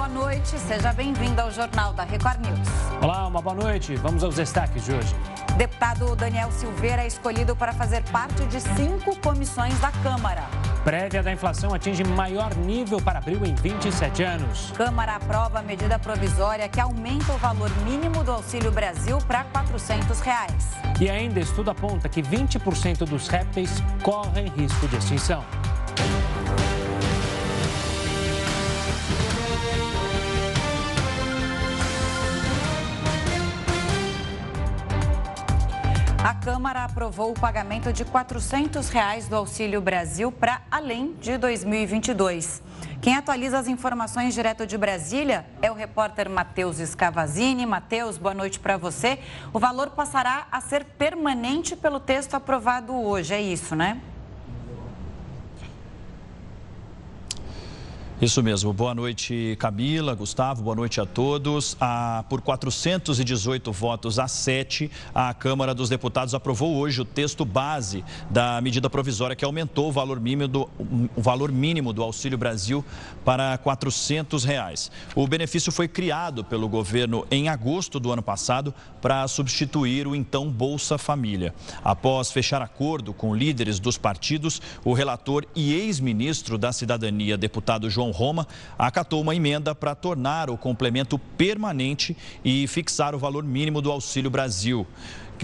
boa noite. Seja bem-vindo ao Jornal da Record News. Olá, uma boa noite. Vamos aos destaques de hoje. Deputado Daniel Silveira é escolhido para fazer parte de cinco comissões da Câmara. Prévia da inflação atinge maior nível para abril em 27 anos. Câmara aprova a medida provisória que aumenta o valor mínimo do Auxílio Brasil para 400 reais. E ainda estudo aponta que 20% dos répteis correm risco de extinção. A Câmara aprovou o pagamento de 400 reais do Auxílio Brasil para além de 2022. Quem atualiza as informações direto de Brasília é o repórter Matheus Scavazini. Matheus, boa noite para você. O valor passará a ser permanente pelo texto aprovado hoje, é isso, né? Isso mesmo. Boa noite, Camila, Gustavo, boa noite a todos. Ah, por 418 votos a 7, a Câmara dos Deputados aprovou hoje o texto base da medida provisória que aumentou o valor mínimo do, o valor mínimo do Auxílio Brasil para 400 reais. O benefício foi criado pelo governo em agosto do ano passado para substituir o então Bolsa Família. Após fechar acordo com líderes dos partidos, o relator e ex-ministro da Cidadania, deputado João Roma, acatou uma emenda para tornar o complemento permanente e fixar o valor mínimo do Auxílio Brasil.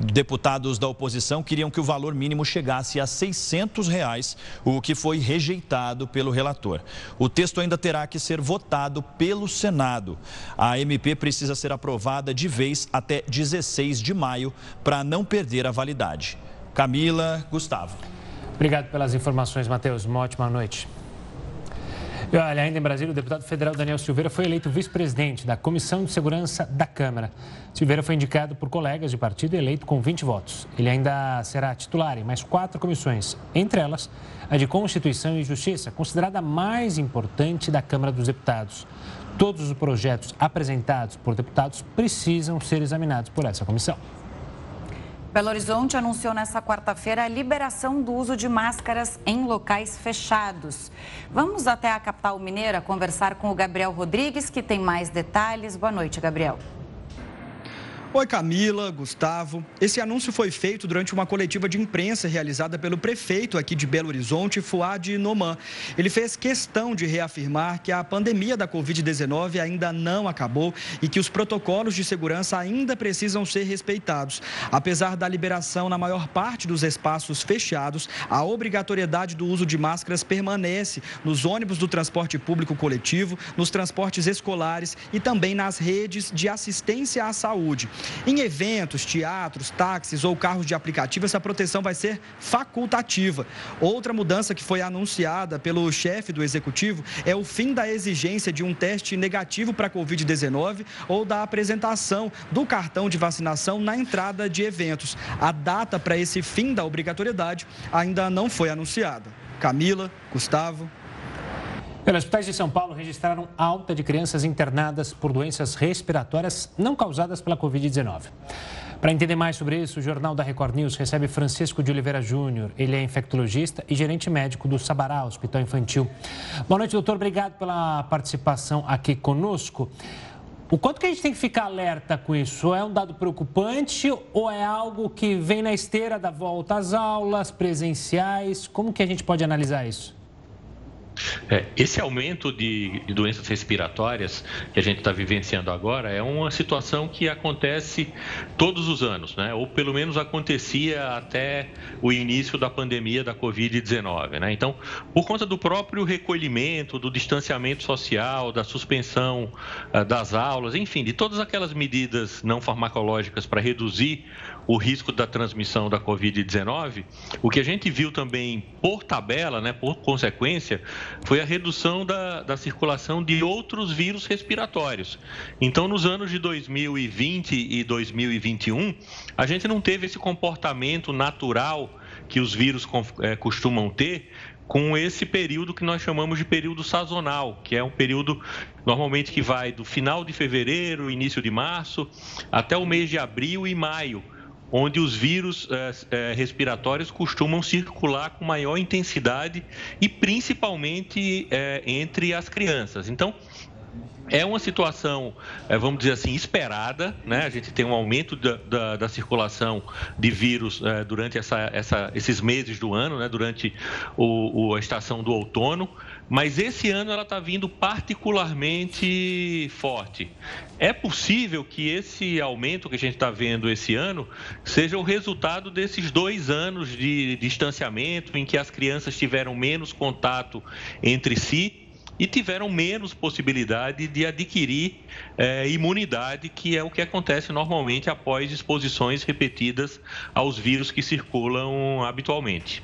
Deputados da oposição queriam que o valor mínimo chegasse a 600 reais, o que foi rejeitado pelo relator. O texto ainda terá que ser votado pelo Senado. A MP precisa ser aprovada de vez até 16 de maio para não perder a validade. Camila, Gustavo. Obrigado pelas informações, Matheus. Uma ótima noite. Olha, ainda em Brasília, o deputado federal Daniel Silveira foi eleito vice-presidente da Comissão de Segurança da Câmara. Silveira foi indicado por colegas de partido e eleito com 20 votos. Ele ainda será titular em mais quatro comissões, entre elas a de Constituição e Justiça, considerada a mais importante da Câmara dos Deputados. Todos os projetos apresentados por deputados precisam ser examinados por essa comissão. Belo Horizonte anunciou nesta quarta-feira a liberação do uso de máscaras em locais fechados. Vamos até a capital mineira conversar com o Gabriel Rodrigues, que tem mais detalhes. Boa noite, Gabriel. Oi, Camila, Gustavo. Esse anúncio foi feito durante uma coletiva de imprensa realizada pelo prefeito aqui de Belo Horizonte, Fuad Noman. Ele fez questão de reafirmar que a pandemia da Covid-19 ainda não acabou e que os protocolos de segurança ainda precisam ser respeitados. Apesar da liberação na maior parte dos espaços fechados, a obrigatoriedade do uso de máscaras permanece nos ônibus do transporte público coletivo, nos transportes escolares e também nas redes de assistência à saúde. Em eventos, teatros, táxis ou carros de aplicativo, essa proteção vai ser facultativa. Outra mudança que foi anunciada pelo chefe do executivo é o fim da exigência de um teste negativo para a Covid-19 ou da apresentação do cartão de vacinação na entrada de eventos. A data para esse fim da obrigatoriedade ainda não foi anunciada. Camila, Gustavo. Os hospitais de São Paulo registraram alta de crianças internadas por doenças respiratórias não causadas pela Covid-19. Para entender mais sobre isso, o Jornal da Record News recebe Francisco de Oliveira Júnior. Ele é infectologista e gerente médico do Sabará, Hospital Infantil. Boa noite, doutor. Obrigado pela participação aqui conosco. O quanto que a gente tem que ficar alerta com isso? É um dado preocupante ou é algo que vem na esteira da volta às aulas presenciais? Como que a gente pode analisar isso? É, esse aumento de, de, doenças respiratórias que a gente está vivenciando agora é uma situação que acontece todos os anos, né? ou pelo menos acontecia até o início da pandemia da Covid-19. Né? Então, por conta do próprio recolhimento, do distanciamento social, da suspensão uh, das aulas, enfim, de todas aquelas medidas não farmacológicas para reduzir o risco da transmissão da Covid-19, o que a gente viu também por tabela, né, por consequência, foi a redução da, da circulação de outros vírus respiratórios. Então, nos anos de 2020 e 2021, a gente não teve esse comportamento natural que os vírus é, costumam ter com esse período que nós chamamos de período sazonal, que é um período normalmente que vai do final de fevereiro, início de março, até o mês de abril e maio onde os vírus é, respiratórios costumam circular com maior intensidade e principalmente é, entre as crianças. Então, é uma situação, vamos dizer assim, esperada, né? A gente tem um aumento da, da, da circulação de vírus durante essa, essa, esses meses do ano, né? Durante o, o, a estação do outono, mas esse ano ela está vindo particularmente forte. É possível que esse aumento que a gente está vendo esse ano seja o resultado desses dois anos de distanciamento em que as crianças tiveram menos contato entre si e tiveram menos possibilidade de adquirir é, imunidade, que é o que acontece normalmente após exposições repetidas aos vírus que circulam habitualmente.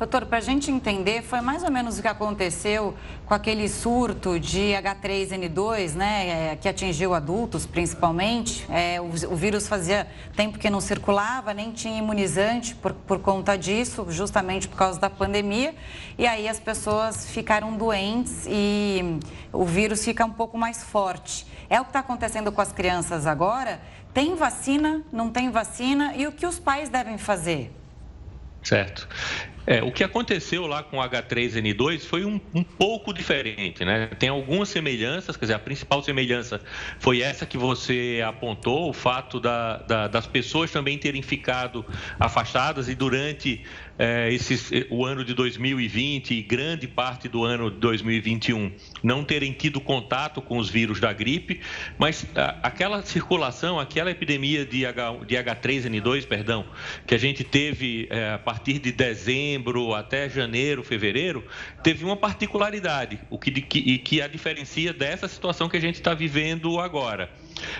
Doutor, para a gente entender, foi mais ou menos o que aconteceu com aquele surto de H3N2, né, é, que atingiu adultos principalmente. É, o, o, vírus fazia tempo que não circulava, nem tinha imunizante por, por conta disso, justamente por causa da pandemia. E aí as pessoas ficaram doentes e o vírus fica um pouco mais forte. É o que está acontecendo com as crianças agora? Tem vacina? Não tem vacina? E o que os pais devem fazer? Certo. É, o que aconteceu lá com o H3N2 foi um, um, pouco diferente, né? Tem algumas semelhanças, quer dizer, a principal semelhança foi essa que você apontou, o fato da, da, das pessoas também terem ficado afastadas e durante é, esses, o ano de 2020 e grande parte do ano de 2021 não terem tido contato com os vírus da gripe, mas a, aquela circulação, aquela epidemia de, H, de H3N2, perdão, que a gente teve é, a partir de dezembro até janeiro, fevereiro, teve uma particularidade, o que, que, que a diferencia dessa situação que a gente está vivendo agora.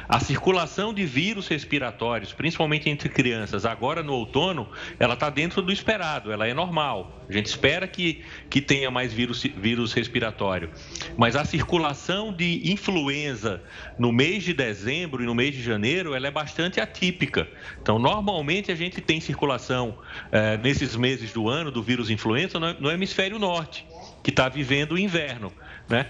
A circulação de vírus respiratórios, principalmente entre crianças, agora no outono, ela está dentro do esperado, ela é normal. A gente espera que, que tenha mais vírus, vírus respiratório. Mas a circulação de influenza no mês de dezembro e no mês de janeiro, ela é bastante atípica. Então, normalmente a gente tem circulação eh, nesses meses do ano do vírus influenza no, no hemisfério norte, que está vivendo o inverno. Né?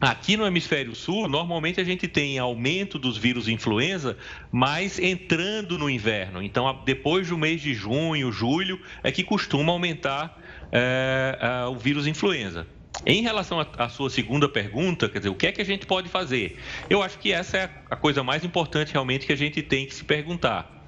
Aqui no hemisfério sul, normalmente a gente tem aumento dos vírus influenza, mas entrando no inverno. Então, depois do mês de junho, julho, é que costuma aumentar é, é, o vírus influenza. Em relação à sua segunda pergunta, quer dizer, o que é que a gente pode fazer? Eu acho que essa é a coisa mais importante realmente que a gente tem que se perguntar.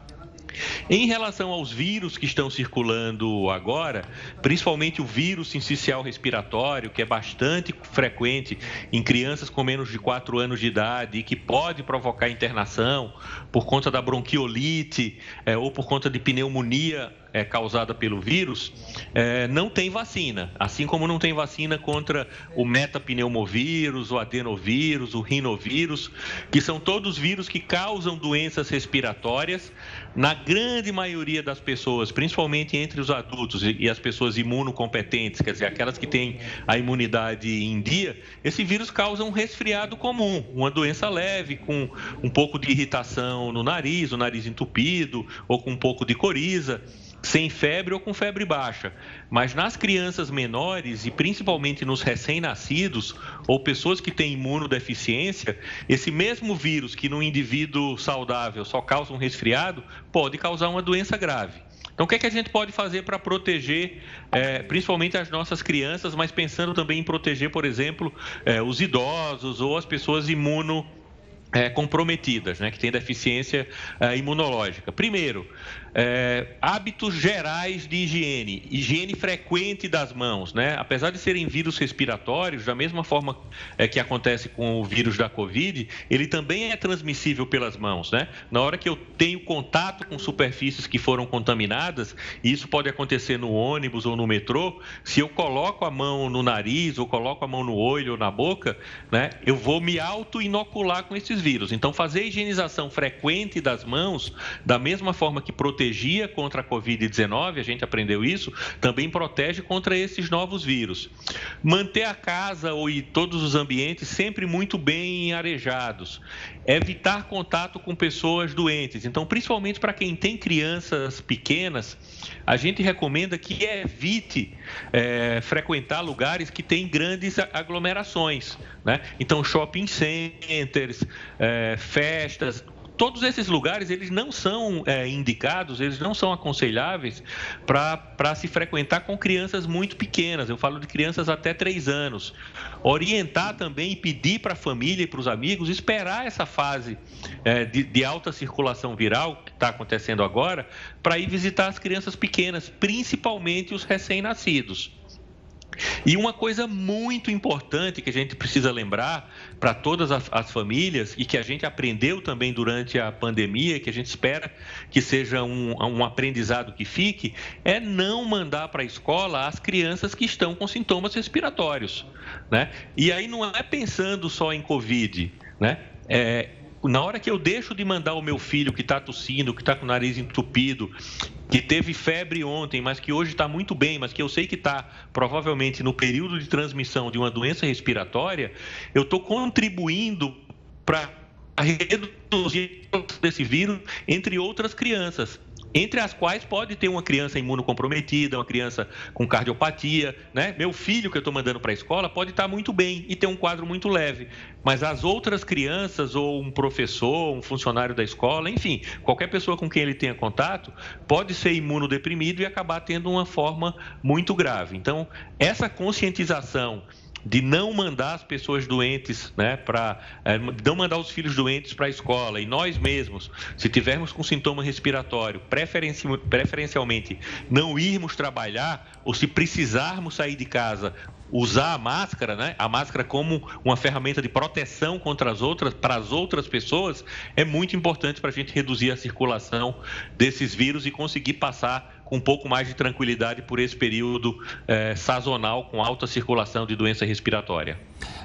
Em relação aos vírus que estão circulando agora, principalmente o vírus sincicial respiratório, que é bastante frequente em crianças com menos de 4 anos de idade e que pode provocar internação por conta da bronquiolite é, ou por conta de pneumonia é, causada pelo vírus, é, não tem vacina. Assim como não tem vacina contra o metapneumovírus, o adenovírus, o rinovírus, que são todos vírus que causam doenças respiratórias na grande maioria das pessoas, principalmente entre os adultos e as pessoas imunocompetentes, quer dizer, aquelas que têm a imunidade em dia, esse vírus causa um resfriado comum, uma doença leve, com um pouco de irritação no nariz, o nariz entupido, ou com um pouco de coriza sem febre ou com febre baixa. Mas nas crianças menores e principalmente nos recém-nascidos ou pessoas que têm imunodeficiência, esse mesmo vírus que no indivíduo saudável só causa um resfriado pode causar uma doença grave. Então, o que, é que a gente pode fazer para proteger, é, principalmente as nossas crianças, mas pensando também em proteger, por exemplo, é, os idosos ou as pessoas imuno é, comprometidas, né, que têm deficiência imunológica. Primeiro, é, hábitos gerais de higiene, higiene frequente das mãos, né? Apesar de serem vírus respiratórios, da mesma forma é, que acontece com o vírus da Covid, ele também é transmissível pelas mãos, né? Na hora que eu tenho contato com superfícies que foram contaminadas, e isso pode acontecer no ônibus ou no metrô, se eu coloco a mão no nariz ou coloco a mão no olho ou na boca, né? Eu vou me auto-inocular com esses vírus. Então, fazer a higienização frequente das mãos, da mesma forma que proteger protegia contra a Covid-19, a gente aprendeu isso, também protege contra esses novos vírus. Manter a casa ou e todos os ambientes sempre muito bem arejados. Evitar contato com pessoas doentes. Então, principalmente para quem tem crianças pequenas, a gente recomenda que evite é, frequentar lugares que têm grandes aglomerações. Né? Então, shopping centers, é, festas, todos esses lugares eles não são é, indicados, eles não são aconselháveis para se frequentar com crianças muito pequenas. Eu falo de crianças até 3 anos. Orientar também e pedir para a família e para os amigos esperar essa fase é, de, de alta circulação viral que está acontecendo agora para ir visitar as crianças pequenas, principalmente os recém-nascidos. E uma coisa muito importante que a gente precisa lembrar para todas as, as, famílias e que a gente aprendeu também durante a pandemia, que a gente espera que seja um, um aprendizado que fique, é não mandar para a escola as crianças que estão com sintomas respiratórios. Né? E aí não é pensando só em Covid, né? É, na hora que eu deixo de mandar o meu filho que está tossindo, que está com o nariz entupido, que teve febre ontem, mas que hoje está muito bem, mas que eu sei que está provavelmente no período de transmissão de uma doença respiratória, eu estou contribuindo para reduzir desse vírus entre outras crianças entre as quais pode ter uma criança imunocomprometida, uma criança com cardiopatia, né? Meu filho que eu estou mandando para a escola pode estar tá muito bem e ter um quadro muito leve, mas as outras crianças ou um professor, um funcionário da escola, enfim, qualquer pessoa com quem ele tenha contato pode ser imunodeprimido e acabar tendo uma forma muito grave. Então, essa conscientização de não mandar as pessoas doentes, né, para é, não mandar os filhos doentes para a escola e nós mesmos, se tivermos com sintoma respiratório, preferenci, preferencialmente não irmos trabalhar ou se precisarmos sair de casa usar a máscara, né? A máscara como uma ferramenta de proteção contra as outras, para as outras pessoas, é muito importante para a gente reduzir a circulação desses vírus e conseguir passar com um pouco mais de tranquilidade por esse período é, sazonal com alta circulação de doença respiratória.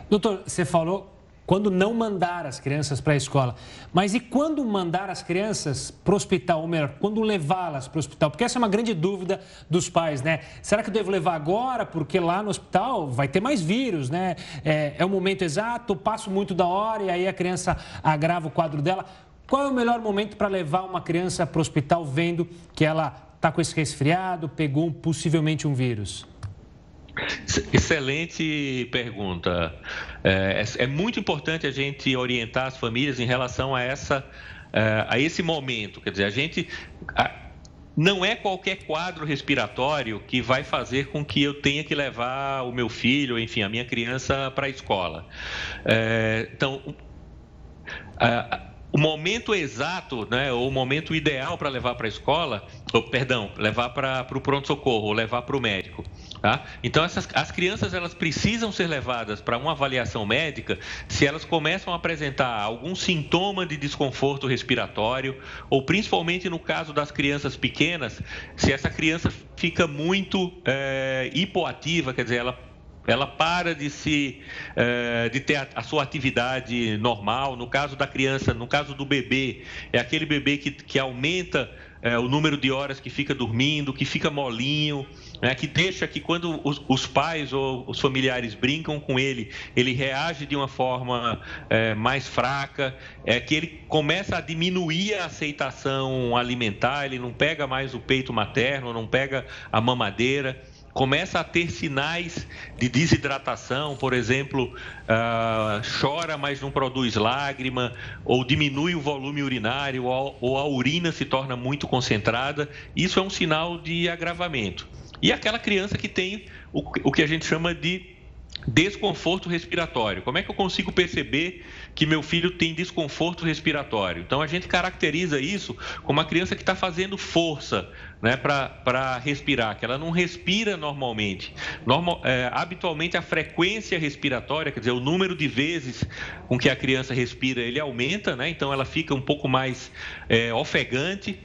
Doutor, você falou quando não mandar as crianças para a escola. Mas e quando mandar as crianças para o hospital, ou melhor, quando levá-las para o hospital? Porque essa é uma grande dúvida dos pais, né? Será que eu devo levar agora? Porque lá no hospital vai ter mais vírus, né? É, é o momento exato, passo muito da hora e aí a criança agrava o quadro dela. Qual é o melhor momento para levar uma criança para o hospital vendo que ela está com esse resfriado, pegou possivelmente um vírus? Excelente pergunta. É, é, é, muito importante a gente orientar as famílias em relação a, essa, é, a esse momento. Quer dizer, a gente. não é qualquer quadro respiratório que vai fazer com que eu tenha que levar o meu filho, enfim, a minha criança para a escola. É, então, o momento exato, né, ou o momento ideal para levar para a escola, ou, perdão, levar para o pronto-socorro, ou levar para o médico. Tá? Então, essas, as crianças elas precisam ser levadas para uma avaliação médica se elas começam a apresentar algum sintoma de desconforto respiratório, ou principalmente no caso das crianças pequenas, se essa criança fica muito é, hipoativa, quer dizer, ela ela para de se eh, de ter a, sua atividade normal. No caso da criança, no caso do bebê, é aquele bebê que, que aumenta é, o número de horas que fica dormindo, que fica molinho, né, que deixa que quando os, os, pais ou os familiares brincam com ele, ele reage de uma forma é, mais fraca, é que ele começa a diminuir a aceitação alimentar, ele não pega mais o peito materno, não pega a mamadeira começa a ter sinais de desidratação, por exemplo, uh, chora, mas não produz lágrima, ou diminui o volume urinário, ou, ou a urina se torna muito concentrada, isso é um sinal de agravamento. E aquela criança que tem o, o que a gente chama de desconforto respiratório. Como é que eu consigo perceber que meu filho tem desconforto respiratório? Então a gente caracteriza isso como uma criança que está fazendo força né, para respirar, que ela não respira normalmente. Normal, é, habitualmente a frequência respiratória, quer dizer, o número de vezes com que a criança respira, ele aumenta, né, então ela fica um pouco mais é, ofegante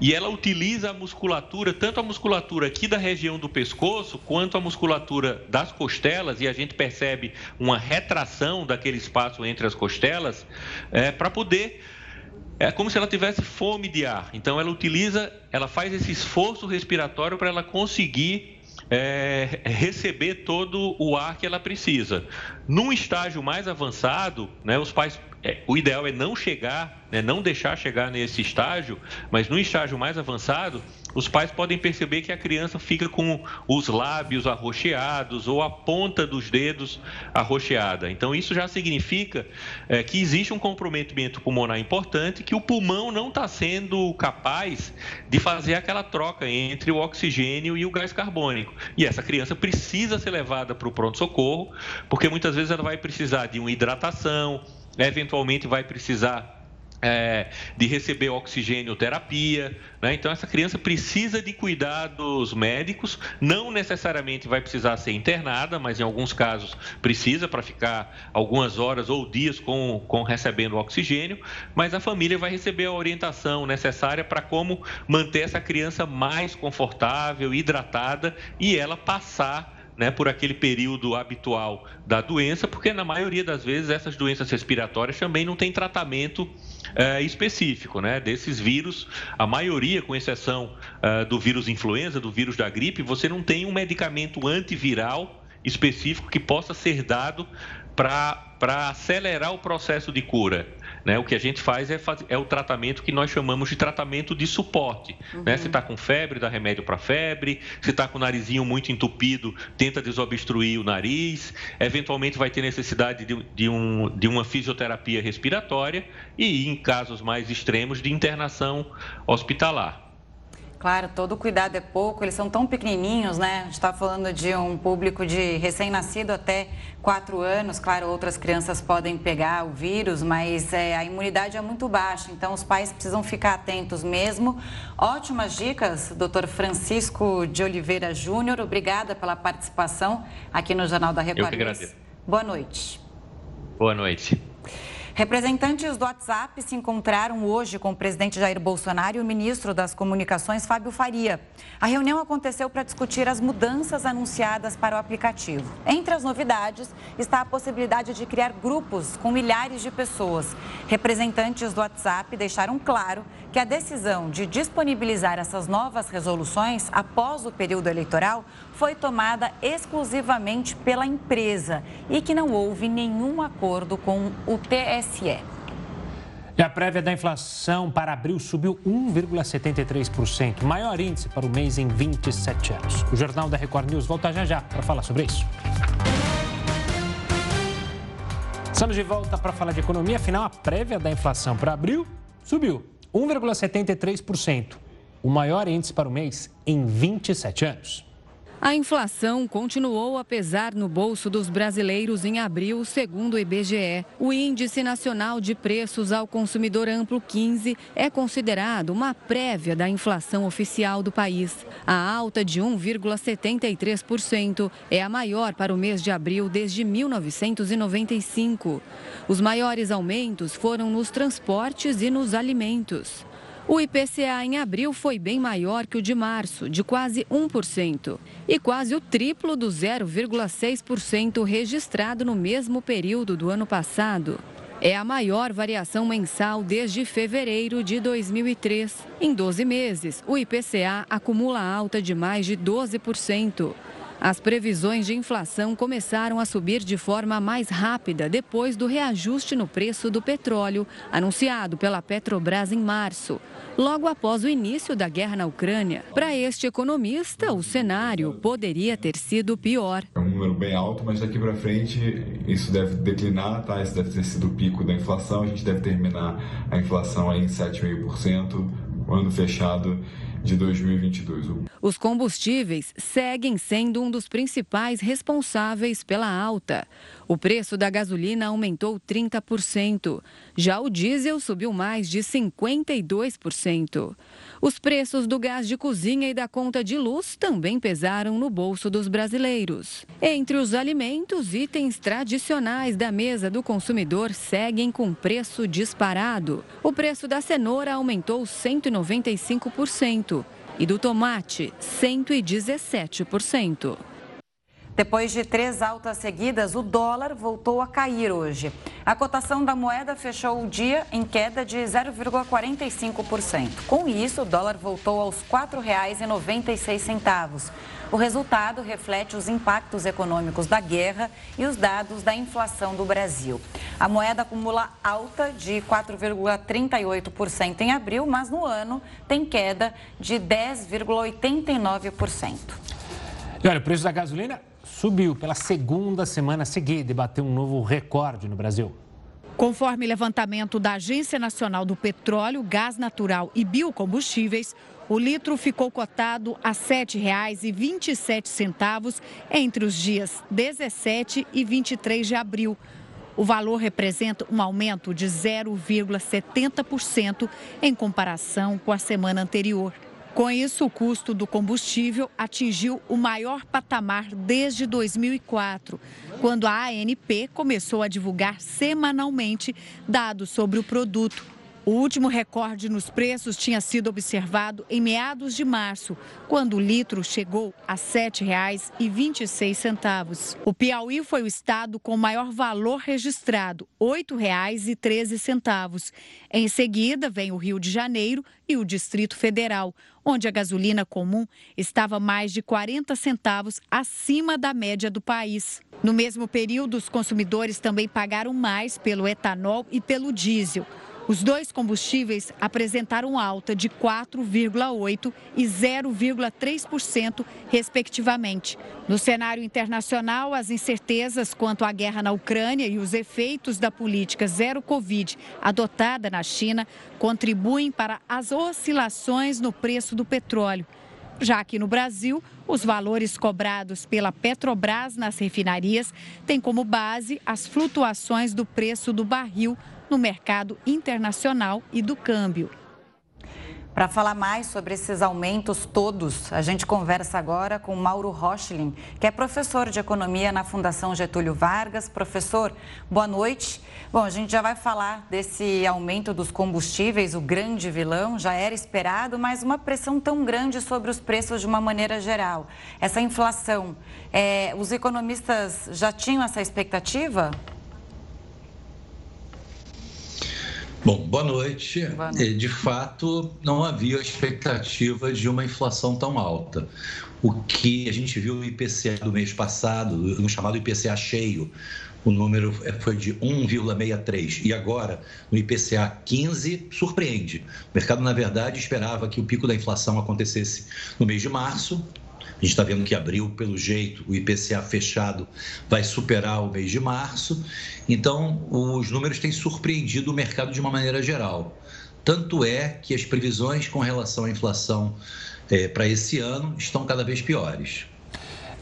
e ela utiliza a musculatura, tanto a musculatura aqui da região do pescoço, quanto a musculatura das costelas, e a gente percebe uma retração daquele espaço entre as costelas, é, para poder é como se ela tivesse fome de ar. Então ela utiliza, ela faz esse esforço respiratório para ela conseguir é, receber todo o ar que ela precisa. Num estágio mais avançado, né, os pais, é, o ideal é não chegar, né, não deixar chegar nesse estágio, mas no estágio mais avançado, os pais podem perceber que a criança fica com os lábios arroxeados ou a ponta dos dedos arroxeada. Então, isso já significa é, que existe um comprometimento pulmonar importante, que o pulmão não está sendo capaz de fazer aquela troca entre o oxigênio e o gás carbônico. E essa criança precisa ser levada para o pronto-socorro, porque muitas vezes ela vai precisar de uma hidratação, eventualmente vai precisar é, de receber oxigênio terapia. Né? Então, essa criança precisa de cuidados médicos, não necessariamente vai precisar ser internada, mas em alguns casos precisa para ficar algumas horas ou dias com, com recebendo oxigênio, mas a família vai receber a orientação necessária para como manter essa criança mais confortável, hidratada e ela passar né, por aquele período habitual da doença, porque na maioria das vezes essas doenças respiratórias também não tem tratamento é, específico, né? Desses vírus, a maioria, com exceção é, do vírus influenza, do vírus da gripe, você não tem um medicamento antiviral específico que possa ser dado para acelerar o processo de cura. Né? O que a gente faz é, faz, é o tratamento que nós chamamos de tratamento de suporte. Uhum. Né? Se está com febre, dá remédio para febre. Se está com o narizinho muito entupido, tenta desobstruir o nariz. Eventualmente vai ter necessidade de, de, um, de uma fisioterapia respiratória e, em casos mais extremos, de internação hospitalar. Claro, todo cuidado é pouco, eles são tão pequenininhos, né? A gente está falando de um público de recém-nascido até 4 anos. Claro, outras crianças podem pegar o vírus, mas é, a imunidade é muito baixa, então os pais precisam ficar atentos mesmo. Ótimas dicas, doutor Francisco de Oliveira Júnior. Obrigada pela participação aqui no Jornal da Record. Eu que agradeço. Boa noite. Boa noite. Representantes do WhatsApp se encontraram hoje com o presidente Jair Bolsonaro e o ministro das Comunicações, Fábio Faria. A reunião aconteceu para discutir as mudanças anunciadas para o aplicativo. Entre as novidades está a possibilidade de criar grupos com milhares de pessoas. Representantes do WhatsApp deixaram claro que a decisão de disponibilizar essas novas resoluções após o período eleitoral foi tomada exclusivamente pela empresa e que não houve nenhum acordo com o TSE. E a prévia da inflação para abril subiu 1,73%, maior índice para o mês em 27 anos. O Jornal da Record News volta já já para falar sobre isso. Estamos de volta para falar de economia. Afinal, a prévia da inflação para abril subiu 1,73%, o maior índice para o mês em 27 anos. A inflação continuou a pesar no bolso dos brasileiros em abril, segundo o IBGE. O Índice Nacional de Preços ao Consumidor Amplo 15 é considerado uma prévia da inflação oficial do país. A alta de 1,73% é a maior para o mês de abril desde 1995. Os maiores aumentos foram nos transportes e nos alimentos. O IPCA em abril foi bem maior que o de março, de quase 1%, e quase o triplo do 0,6% registrado no mesmo período do ano passado. É a maior variação mensal desde fevereiro de 2003. Em 12 meses, o IPCA acumula alta de mais de 12%. As previsões de inflação começaram a subir de forma mais rápida depois do reajuste no preço do petróleo, anunciado pela Petrobras em março, logo após o início da guerra na Ucrânia. Para este economista, o cenário poderia ter sido pior. É um número bem alto, mas daqui para frente isso deve declinar, tá? Esse deve ter sido o pico da inflação. A gente deve terminar a inflação em 7,5%, ano fechado de 2022. Os combustíveis seguem sendo um dos principais responsáveis pela alta. O preço da gasolina aumentou 30%. Já o diesel subiu mais de 52%. Os preços do gás de cozinha e da conta de luz também pesaram no bolso dos brasileiros. Entre os alimentos, itens tradicionais da mesa do consumidor seguem com preço disparado. O preço da cenoura aumentou 195% e do tomate, 117%. Depois de três altas seguidas, o dólar voltou a cair hoje. A cotação da moeda fechou o dia em queda de 0,45%. Com isso, o dólar voltou aos R$ 4,96. O resultado reflete os impactos econômicos da guerra e os dados da inflação do Brasil. A moeda acumula alta de 4,38% em abril, mas no ano tem queda de 10,89%. E olha, o preço da gasolina subiu pela segunda semana seguida e bateu um novo recorde no Brasil. Conforme levantamento da Agência Nacional do Petróleo, Gás Natural e Biocombustíveis, o litro ficou cotado a R$ 7,27 entre os dias 17 e 23 de abril. O valor representa um aumento de 0,70% em comparação com a semana anterior. Com isso, o custo do combustível atingiu o maior patamar desde 2004, quando a ANP começou a divulgar semanalmente dados sobre o produto. O último recorde nos preços tinha sido observado em meados de março, quando o litro chegou a R$ 7,26. O Piauí foi o estado com maior valor registrado, R$ 8,13. Em seguida, vem o Rio de Janeiro e o Distrito Federal, onde a gasolina comum estava mais de 40 centavos acima da média do país. No mesmo período, os consumidores também pagaram mais pelo etanol e pelo diesel. Os dois combustíveis apresentaram alta de 4,8% e 0,3%, respectivamente. No cenário internacional, as incertezas quanto à guerra na Ucrânia e os efeitos da política zero Covid adotada na China contribuem para as oscilações no preço do petróleo. Já que no Brasil, os valores cobrados pela Petrobras nas refinarias têm como base as flutuações do preço do barril no mercado internacional e do câmbio. Para falar mais sobre esses aumentos todos, a gente conversa agora com Mauro Rochlin, que é professor de economia na Fundação Getúlio Vargas. Professor, boa noite. Bom, a gente já vai falar desse aumento dos combustíveis, o grande vilão, já era esperado, mas uma pressão tão grande sobre os preços de uma maneira geral. Essa inflação, é, os economistas já tinham essa expectativa? Bom, boa noite. boa noite. De fato, não havia expectativa de uma inflação tão alta. O que a gente viu no IPCA do mês passado, no chamado IPCA cheio, o número foi de 1,63 e agora no IPCA 15 surpreende. O mercado, na verdade, esperava que o pico da inflação acontecesse no mês de março, a gente está vendo que abril, pelo jeito, o IPCA fechado vai superar o mês de março. Então, os números têm surpreendido o mercado de uma maneira geral. Tanto é que as previsões com relação à inflação é, para esse ano estão cada vez piores.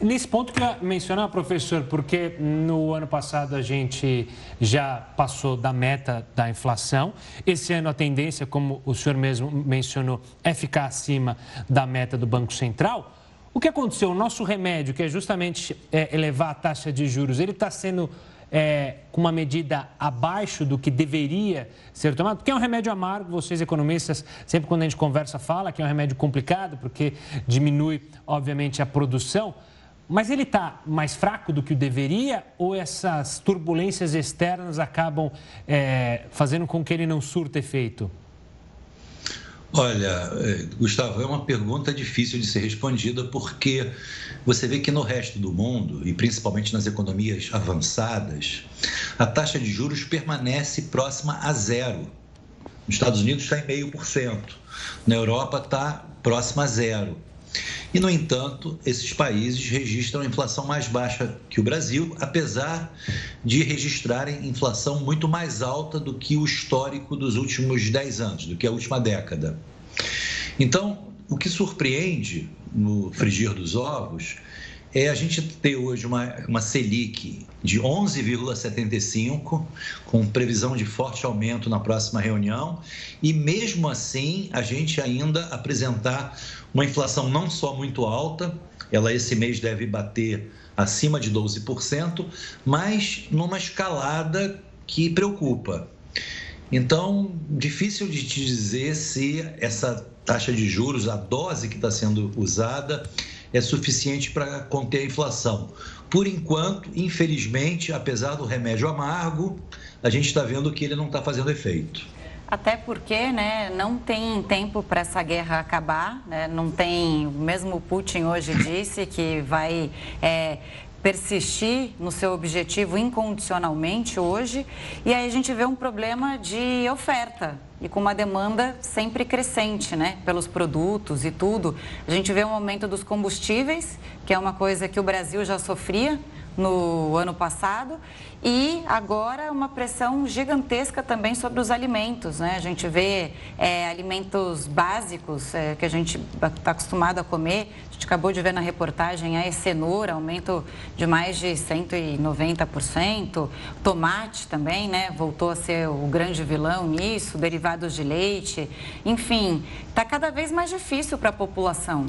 Nesse ponto que eu mencionar, professor, porque no ano passado a gente já passou da meta da inflação. Esse ano a tendência, como o senhor mesmo mencionou, é ficar acima da meta do Banco Central. O que aconteceu? O nosso remédio, que é justamente é, elevar a taxa de juros, ele está sendo é, com uma medida abaixo do que deveria ser tomado, porque é um remédio amargo, vocês economistas, sempre quando a gente conversa, fala que é um remédio complicado, porque diminui, obviamente, a produção. Mas ele está mais fraco do que o deveria ou essas turbulências externas acabam é, fazendo com que ele não surta efeito? Olha, eh, Gustavo, é uma pergunta difícil de ser respondida porque você vê que no resto do mundo, e principalmente nas economias avançadas, a taxa de juros permanece próxima a zero. Nos Estados Unidos está em meio por cento, na Europa está próxima a zero. E, no entanto, esses países registram inflação mais baixa que o Brasil, apesar de registrarem inflação muito mais alta do que o histórico dos últimos 10 anos, do que a última década. Então, o que surpreende no frigir dos ovos é a gente ter hoje uma, uma Selic de 11,75, com previsão de forte aumento na próxima reunião, e mesmo assim a gente ainda apresentar uma inflação não só muito alta, ela esse mês deve bater acima de 12%, mas numa escalada que preocupa. Então, difícil de te dizer se essa taxa de juros, a dose que está sendo usada, é suficiente para conter a inflação. Por enquanto, infelizmente, apesar do remédio amargo, a gente está vendo que ele não está fazendo efeito. Até porque né, não tem tempo para essa guerra acabar, né? não tem, mesmo Putin hoje disse que vai é, persistir no seu objetivo incondicionalmente hoje, e aí a gente vê um problema de oferta e com uma demanda sempre crescente, né, pelos produtos e tudo. A gente vê um aumento dos combustíveis, que é uma coisa que o Brasil já sofria no ano passado, e agora uma pressão gigantesca também sobre os alimentos. Né? A gente vê é, alimentos básicos é, que a gente está acostumado a comer. A gente acabou de ver na reportagem a cenoura, aumento de mais de 190%. Tomate também, né? Voltou a ser o grande vilão nisso, derivados de leite. Enfim, está cada vez mais difícil para a população.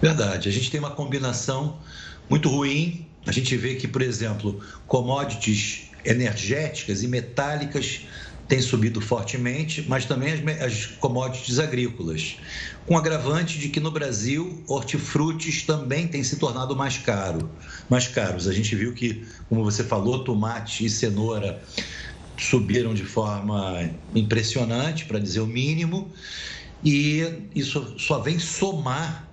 Verdade. A gente tem uma combinação muito ruim a gente vê que, por exemplo, commodities energéticas e metálicas têm subido fortemente, mas também as, as commodities agrícolas, com agravante de que no Brasil hortifrutis também têm se tornado mais caro, mais caros. A gente viu que, como você falou, tomate e cenoura subiram de forma impressionante, para dizer o mínimo, e isso só vem somar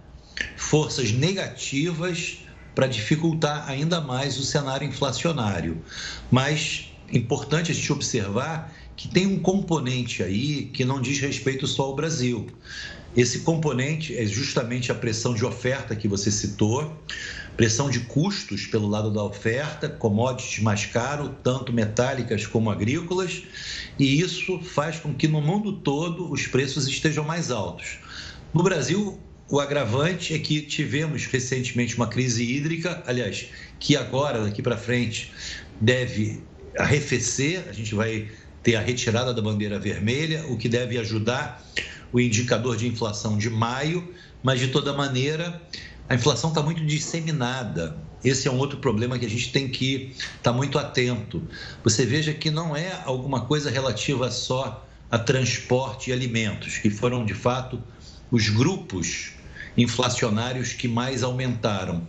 forças negativas para dificultar ainda mais o cenário inflacionário. Mas importante a gente observar que tem um componente aí que não diz respeito só ao Brasil. Esse componente é justamente a pressão de oferta que você citou, pressão de custos pelo lado da oferta, commodities mais caros, tanto metálicas como agrícolas, e isso faz com que no mundo todo os preços estejam mais altos. No Brasil, o agravante é que tivemos recentemente uma crise hídrica, aliás, que agora, daqui para frente, deve arrefecer, a gente vai ter a retirada da bandeira vermelha, o que deve ajudar o indicador de inflação de maio, mas de toda maneira, a inflação está muito disseminada. Esse é um outro problema que a gente tem que estar tá muito atento. Você veja que não é alguma coisa relativa só a transporte e alimentos, que foram de fato os grupos inflacionários que mais aumentaram.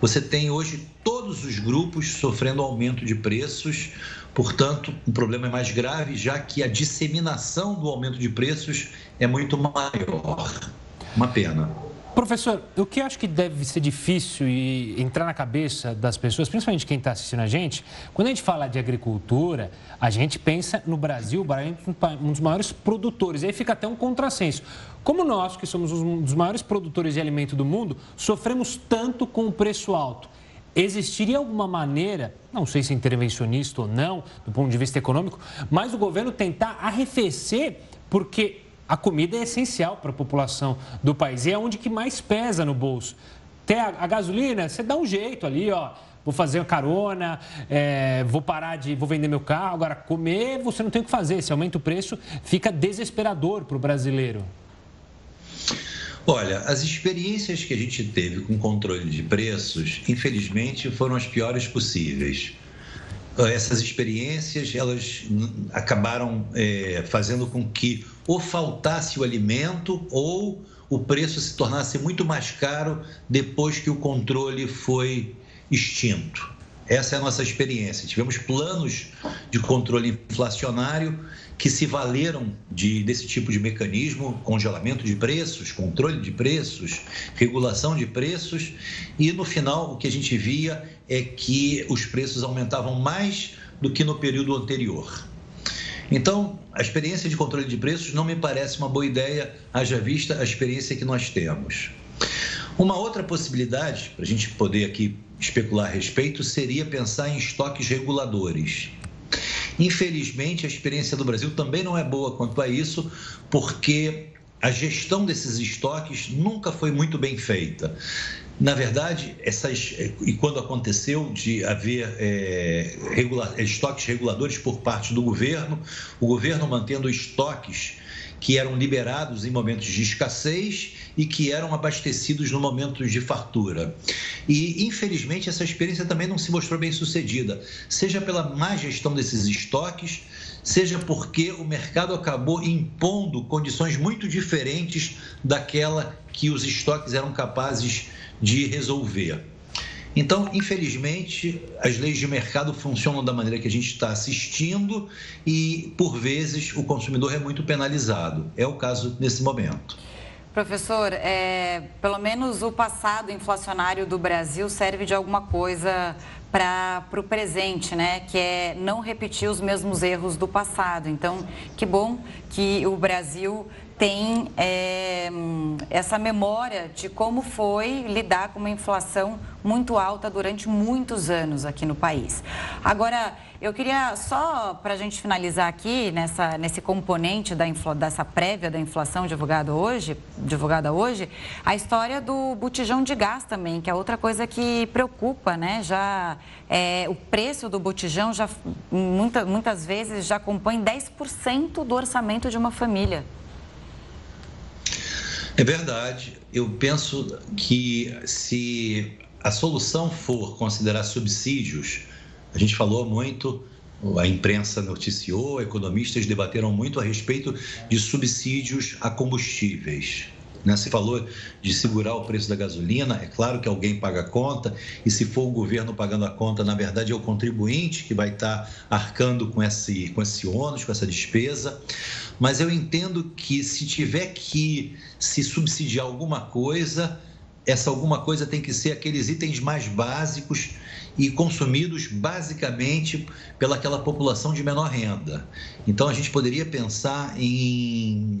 Você tem hoje todos os grupos sofrendo aumento de preços, portanto, o problema é mais grave, já que a disseminação do aumento de preços é muito maior. Uma pena. Professor, o que eu acho que deve ser difícil e entrar na cabeça das pessoas, principalmente quem está assistindo a gente, quando a gente fala de agricultura, a gente pensa no Brasil, o Brasil é um dos maiores produtores. E aí fica até um contrassenso. Como nós, que somos um dos maiores produtores de alimento do mundo, sofremos tanto com o preço alto? Existiria alguma maneira, não sei se intervencionista ou não, do ponto de vista econômico, mas o governo tentar arrefecer, porque a comida é essencial para a população do país e é onde que mais pesa no bolso. Até a, a gasolina, você dá um jeito ali, ó. Vou fazer uma carona, é, vou parar de. vou vender meu carro. Agora, comer, você não tem o que fazer. Se aumenta o preço, fica desesperador para o brasileiro. Olha, as experiências que a gente teve com controle de preços, infelizmente, foram as piores possíveis. Essas experiências, elas acabaram é, fazendo com que ou faltasse o alimento ou o preço se tornasse muito mais caro depois que o controle foi extinto. Essa é a nossa experiência. Tivemos planos de controle inflacionário que se valeram de, desse tipo de mecanismo, congelamento de preços, controle de preços, regulação de preços, e no final o que a gente via é que os preços aumentavam mais do que no período anterior. Então, a experiência de controle de preços não me parece uma boa ideia, haja vista a experiência que nós temos. Uma outra possibilidade, para a gente poder aqui especular a respeito, seria pensar em estoques reguladores. Infelizmente, a experiência do Brasil também não é boa quanto a isso, porque a gestão desses estoques nunca foi muito bem feita. Na verdade, essas, e quando aconteceu de haver é, regula, estoques reguladores por parte do governo, o governo mantendo estoques que eram liberados em momentos de escassez e que eram abastecidos no momento de fartura. E, infelizmente, essa experiência também não se mostrou bem sucedida, seja pela má gestão desses estoques, seja porque o mercado acabou impondo condições muito diferentes daquela que os estoques eram capazes de resolver. Então, infelizmente, as leis de mercado funcionam da maneira que a gente está assistindo e, por vezes, o consumidor é muito penalizado. É o caso nesse momento. Professor, é, pelo menos o passado inflacionário do Brasil serve de alguma coisa para o presente, né? Que é não repetir os mesmos erros do passado. Então, que bom que o Brasil tem é, essa memória de como foi lidar com uma inflação muito alta durante muitos anos aqui no país. Agora, eu queria só para a gente finalizar aqui nessa, nesse componente da infla, dessa prévia da inflação divulgada hoje, divulgada hoje, a história do botijão de gás também, que é outra coisa que preocupa, né? Já é, o preço do botijão já muita, muitas vezes já compõe 10% do orçamento de uma família. É verdade. Eu penso que se a solução for considerar subsídios, a gente falou muito, a imprensa noticiou, economistas debateram muito a respeito de subsídios a combustíveis. Né? Se falou de segurar o preço da gasolina, é claro que alguém paga a conta, e se for o governo pagando a conta, na verdade é o contribuinte que vai estar arcando com esse, com esse ônus, com essa despesa. Mas eu entendo que se tiver que se subsidiar alguma coisa, essa alguma coisa tem que ser aqueles itens mais básicos e consumidos basicamente pelaquela população de menor renda. Então a gente poderia pensar em,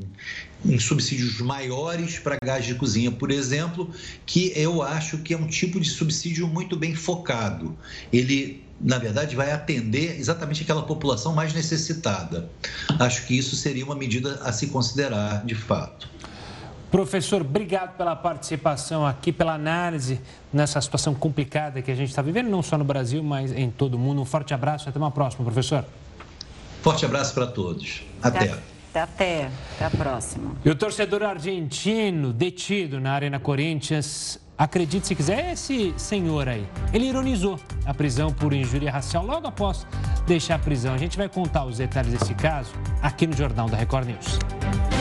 em subsídios maiores para gás de cozinha, por exemplo, que eu acho que é um tipo de subsídio muito bem focado. Ele na verdade, vai atender exatamente aquela população mais necessitada. Acho que isso seria uma medida a se considerar de fato. Professor, obrigado pela participação aqui, pela análise nessa situação complicada que a gente está vivendo, não só no Brasil, mas em todo o mundo. Um forte abraço e até uma próxima, professor. Forte abraço para todos. Até. Até, até, até a próxima. E o torcedor argentino detido na Arena Corinthians, acredite se quiser, esse senhor aí. Ele ironizou a prisão por injúria racial logo após deixar a prisão. A gente vai contar os detalhes desse caso aqui no Jornal da Record News.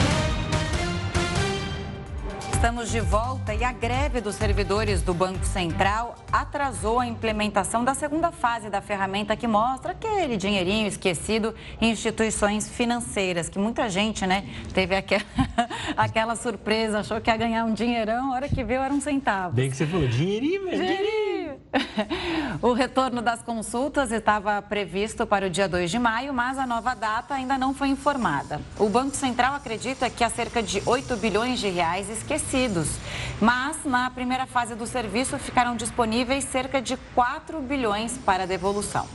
Estamos de volta e a greve dos servidores do Banco Central atrasou a implementação da segunda fase da ferramenta que mostra aquele dinheirinho esquecido em instituições financeiras, que muita gente, né, teve aquela, aquela surpresa, achou que ia ganhar um dinheirão, a hora que viu era um centavo. Bem que você falou, dinheirinho, mesmo. Dinheirinho. O retorno das consultas estava previsto para o dia 2 de maio, mas a nova data ainda não foi informada. O Banco Central acredita que há cerca de 8 bilhões de reais esquecidos, mas na primeira fase do serviço ficaram disponíveis cerca de 4 bilhões para devolução.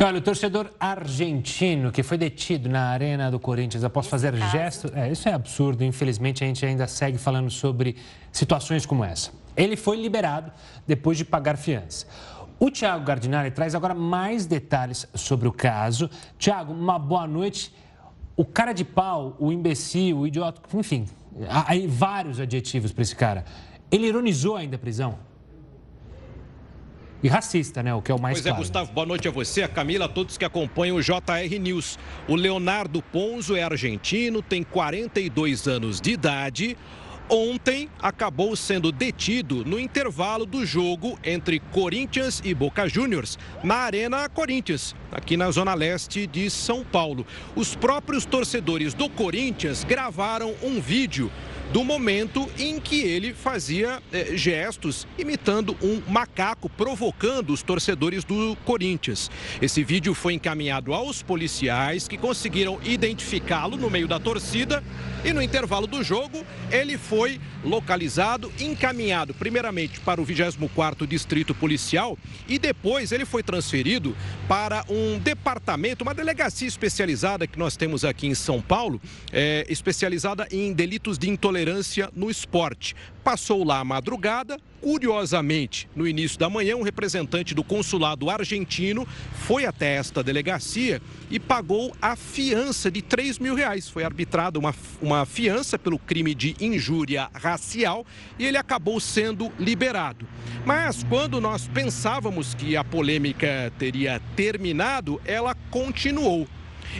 Olha, o torcedor argentino que foi detido na arena do Corinthians após fazer gestos. É, isso é absurdo. Infelizmente, a gente ainda segue falando sobre situações como essa. Ele foi liberado depois de pagar fiança. O Tiago Gardinari traz agora mais detalhes sobre o caso. Tiago, uma boa noite. O cara de pau, o imbecil, o idiota, enfim, há vários adjetivos para esse cara. Ele ironizou ainda a prisão? e racista, né? O que é o mais pois claro. Pois é, Gustavo, boa noite a você, a Camila, a todos que acompanham o JR News. O Leonardo Ponzo é argentino, tem 42 anos de idade. Ontem acabou sendo detido no intervalo do jogo entre Corinthians e Boca Juniors, na Arena Corinthians, aqui na zona leste de São Paulo. Os próprios torcedores do Corinthians gravaram um vídeo do momento em que ele fazia eh, gestos imitando um macaco, provocando os torcedores do Corinthians. Esse vídeo foi encaminhado aos policiais que conseguiram identificá-lo no meio da torcida e no intervalo do jogo ele foi localizado, encaminhado primeiramente para o 24º Distrito Policial e depois ele foi transferido para um departamento, uma delegacia especializada que nós temos aqui em São Paulo, é, especializada em delitos de intolerância intolerância no esporte. Passou lá a madrugada, curiosamente, no início da manhã, um representante do consulado argentino foi até esta delegacia e pagou a fiança de 3 mil reais. Foi arbitrada uma, uma fiança pelo crime de injúria racial e ele acabou sendo liberado. Mas quando nós pensávamos que a polêmica teria terminado, ela continuou.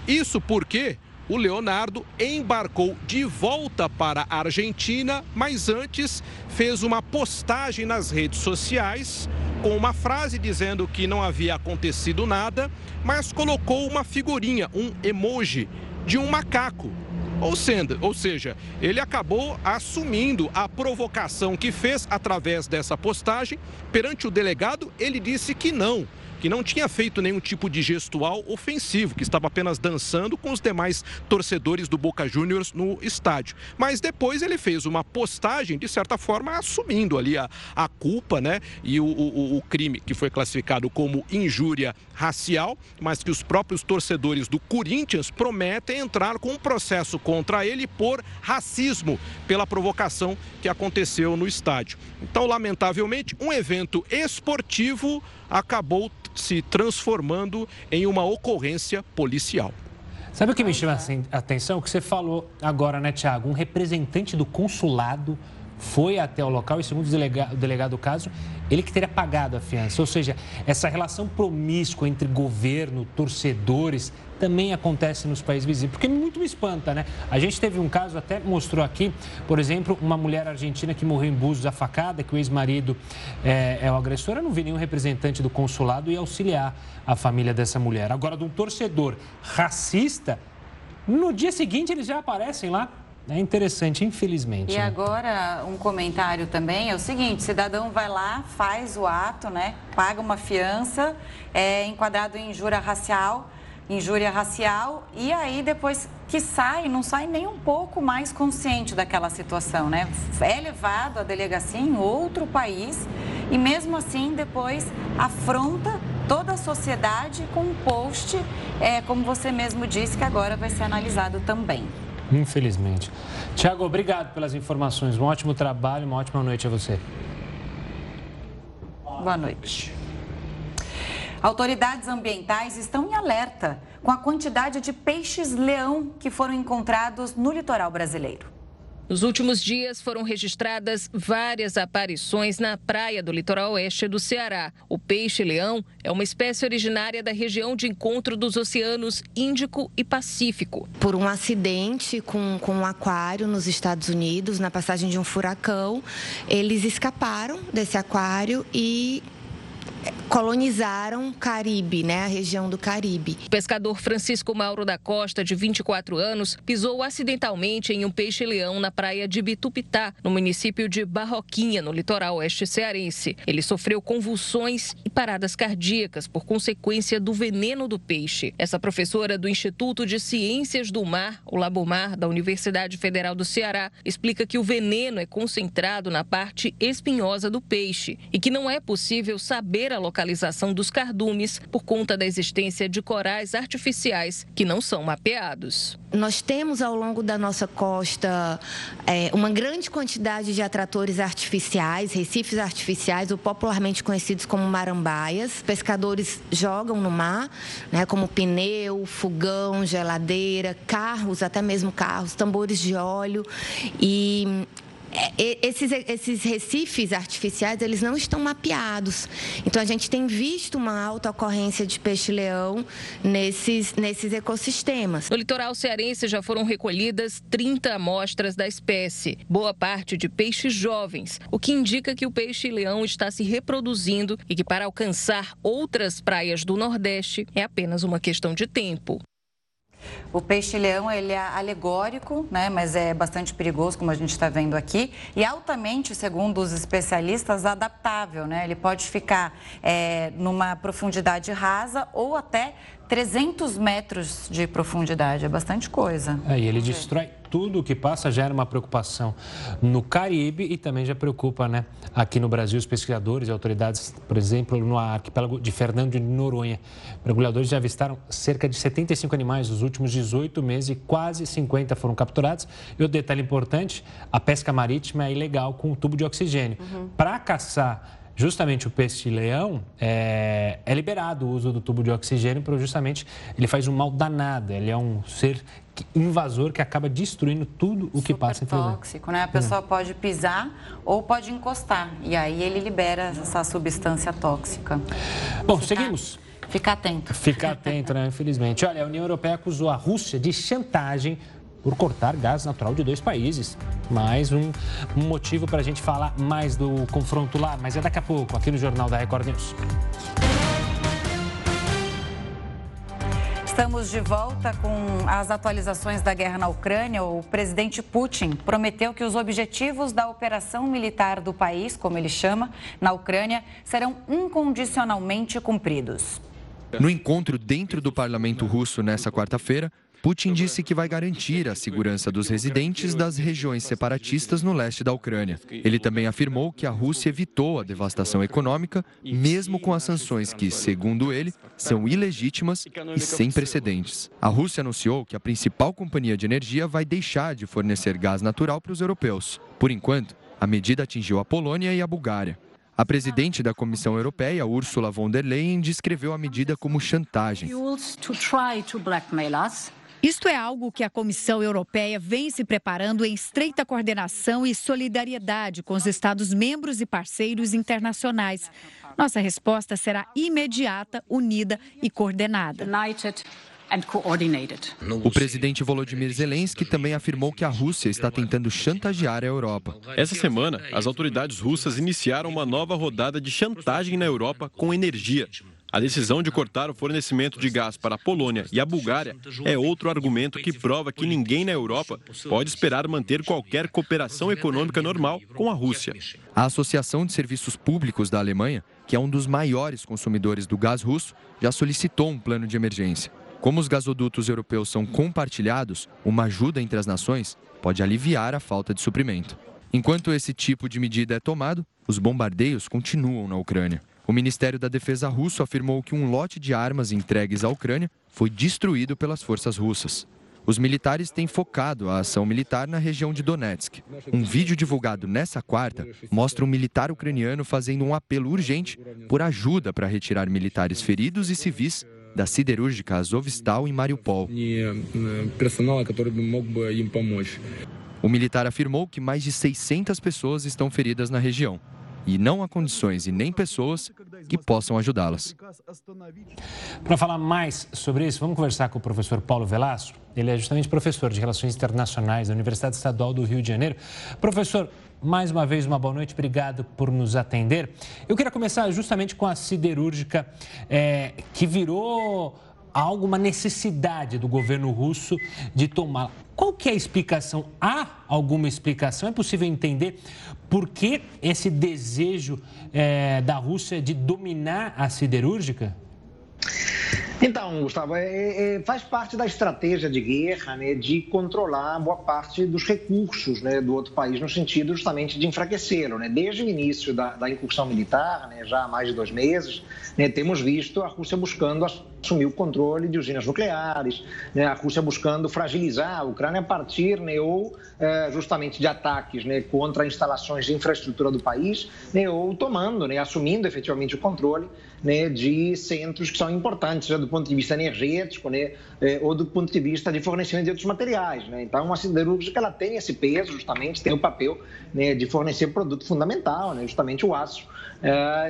Isso porque o Leonardo embarcou de volta para a Argentina, mas antes fez uma postagem nas redes sociais com uma frase dizendo que não havia acontecido nada, mas colocou uma figurinha, um emoji de um macaco. Ou, sendo, ou seja, ele acabou assumindo a provocação que fez através dessa postagem. Perante o delegado, ele disse que não, que não tinha feito nenhum tipo de gestual ofensivo, que estava apenas dançando com os demais torcedores do Boca Juniors no estádio. Mas depois ele fez uma postagem, de certa forma, assumindo ali a, a culpa, né? E o, o, o crime que foi classificado como injúria racial, mas que os próprios torcedores do Corinthians prometem entrar com um processo contra ele por racismo, pela provocação que aconteceu no estádio. Então, lamentavelmente, um evento esportivo acabou se transformando em uma ocorrência policial. Sabe o que me chama a atenção? O que você falou agora, né, Tiago? Um representante do consulado foi até o local e, segundo o delegado, o delegado do caso, ele que teria pagado a fiança. Ou seja, essa relação promíscua entre governo, torcedores, também acontece nos países vizinhos, porque muito me espanta, né? A gente teve um caso, até mostrou aqui, por exemplo, uma mulher argentina que morreu em Búzios, a facada, que o ex-marido é, é, o agressor. Eu não vi nenhum representante do consulado e auxiliar a família dessa mulher. Agora, de um torcedor racista, no dia seguinte eles já aparecem lá é interessante, infelizmente. E né? agora, um comentário também é o seguinte: cidadão vai lá, faz o ato, né? Paga uma fiança, é enquadrado em injúria racial, injúria racial, e aí depois que sai, não sai nem um pouco mais consciente daquela situação, né? É levado à delegacia em outro país e mesmo assim depois afronta toda a sociedade com um post, é, como você mesmo disse, que agora vai ser analisado também. Infelizmente. Tiago, obrigado pelas informações. Um ótimo trabalho, uma ótima noite a você. Boa noite. Autoridades ambientais estão em alerta com a quantidade de peixes-leão que foram encontrados no litoral brasileiro. Nos últimos dias foram registradas várias aparições na praia do litoral oeste do Ceará. O peixe-leão é uma espécie originária da região de encontro dos oceanos Índico e Pacífico. Por um acidente com, com um aquário nos Estados Unidos, na passagem de um furacão, eles escaparam desse aquário e colonizaram Caribe, né, a região do Caribe. O pescador Francisco Mauro da Costa, de 24 anos, pisou acidentalmente em um peixe-leão na praia de Bitupitá, no município de Barroquinha, no litoral oeste cearense. Ele sofreu convulsões e paradas cardíacas por consequência do veneno do peixe. Essa professora do Instituto de Ciências do Mar, o Labomar, da Universidade Federal do Ceará, explica que o veneno é concentrado na parte espinhosa do peixe e que não é possível saber a localização dos cardumes por conta da existência de corais artificiais que não são mapeados. Nós temos ao longo da nossa costa é, uma grande quantidade de atratores artificiais, recifes artificiais, ou popularmente conhecidos como marambaias. Pescadores jogam no mar, né, como pneu, fogão, geladeira, carros, até mesmo carros, tambores de óleo. E esses, esses recifes artificiais, eles não estão mapeados. Então, a gente tem visto uma alta ocorrência de peixe-leão nesses, nesses ecossistemas. No litoral cearense já foram recolhidas 30 amostras da espécie, boa parte de peixes jovens, o que indica que o peixe-leão está se reproduzindo e que para alcançar outras praias do Nordeste é apenas uma questão de tempo. O peixe-leão ele é alegórico, né, mas é bastante perigoso, como a gente está vendo aqui, e altamente, segundo os especialistas, adaptável. Né? Ele pode ficar é, numa profundidade rasa ou até 300 metros de profundidade, é bastante coisa. É, e ele destrói tudo o que passa, gera uma preocupação no Caribe e também já preocupa, né? Aqui no Brasil, os pesquisadores e autoridades, por exemplo, no arquipélago de Fernando de Noronha. Mergulhadores já avistaram cerca de 75 animais nos últimos 18 meses e quase 50 foram capturados. E o detalhe importante, a pesca marítima é ilegal com tubo de oxigênio. Uhum. Para caçar justamente o peixe-leão é, é, liberado o uso do tubo de oxigênio, porque justamente ele faz um mal danado. Ele é um ser invasor que acaba destruindo tudo o que Super passa entre tóxico, né? A pessoa é. pode pisar ou pode encostar e aí ele libera essa substância tóxica. Bom, seguimos. Fica atento. Fica atento, né? Infelizmente. Olha, a União Europeia acusou a Rússia de chantagem por cortar gás natural de dois países. Mais um, motivo para a gente falar mais do confronto lá, mas é daqui a pouco, aqui no Jornal da Record News. Estamos de volta com as atualizações da guerra na Ucrânia. O presidente Putin prometeu que os objetivos da operação militar do país, como ele chama, na Ucrânia, serão incondicionalmente cumpridos. No encontro dentro do parlamento russo nessa quarta-feira, Putin disse que vai garantir a segurança dos residentes das regiões separatistas no leste da Ucrânia. Ele também afirmou que a Rússia evitou a devastação econômica, mesmo com as sanções que, segundo ele, são ilegítimas e sem precedentes. A Rússia anunciou que a principal companhia de energia vai deixar de fornecer gás natural para os europeus. Por enquanto, a medida atingiu a Polônia e a Bulgária. A presidente da Comissão Europeia, Ursula von der Leyen, descreveu a medida como chantagem. Isto é algo que a Comissão Europeia vem se preparando em estreita coordenação e solidariedade com os Estados-membros e parceiros internacionais. Nossa resposta será imediata, unida e coordenada. O presidente Volodymyr Zelensky também afirmou que a Rússia está tentando chantagear a Europa. Essa semana, as autoridades russas iniciaram uma nova rodada de chantagem na Europa com energia. A decisão de cortar o fornecimento de gás para a Polônia e a Bulgária é outro argumento que prova que ninguém na Europa pode esperar manter qualquer cooperação econômica normal com a Rússia. A Associação de Serviços Públicos da Alemanha, que é um dos maiores consumidores do gás russo, já solicitou um plano de emergência. Como os gasodutos europeus são compartilhados, uma ajuda entre as nações pode aliviar a falta de suprimento. Enquanto esse tipo de medida é tomado, os bombardeios continuam na Ucrânia. O Ministério da Defesa russo afirmou que um lote de armas entregues à Ucrânia foi destruído pelas forças russas. Os militares têm focado a ação militar na região de Donetsk. Um vídeo divulgado nessa quarta mostra um militar ucraniano fazendo um apelo urgente por ajuda para retirar militares feridos e civis da siderúrgica Azovstal em Mariupol. O militar afirmou que mais de 600 pessoas estão feridas na região e não há condições e nem pessoas que possam ajudá-las. Para falar mais sobre isso, vamos conversar com o professor Paulo Velasco. Ele é justamente professor de Relações Internacionais da Universidade Estadual do Rio de Janeiro. Professor, mais uma vez, uma boa noite, obrigado por nos atender. Eu queria começar justamente com a siderúrgica, é, que virou algo, uma necessidade do governo russo de tomar. Qual que é a explicação? Há alguma explicação? É possível entender por que esse desejo é, da Rússia de dominar a siderúrgica? Então, Gustavo, é, é, faz parte da estratégia de guerra né, de controlar boa parte dos recursos né, do outro país, no sentido justamente de enfraquecê-lo. Né? Desde o início da, da incursão militar, né, já há mais de dois meses, né, temos visto a Rússia buscando assumir o controle de usinas nucleares, né, a Rússia buscando fragilizar a Ucrânia a partir ou é, justamente de ataques contra instalações de infraestrutura do país, ou tomando, assumindo efetivamente o controle né, de centros que são importantes né, do ponto de vista energético né, é, ou do ponto de vista de fornecimento de outros materiais. Né? Então, a siderúrgica ela tem esse peso, justamente, tem o papel né, de fornecer produto fundamental, né, justamente o aço,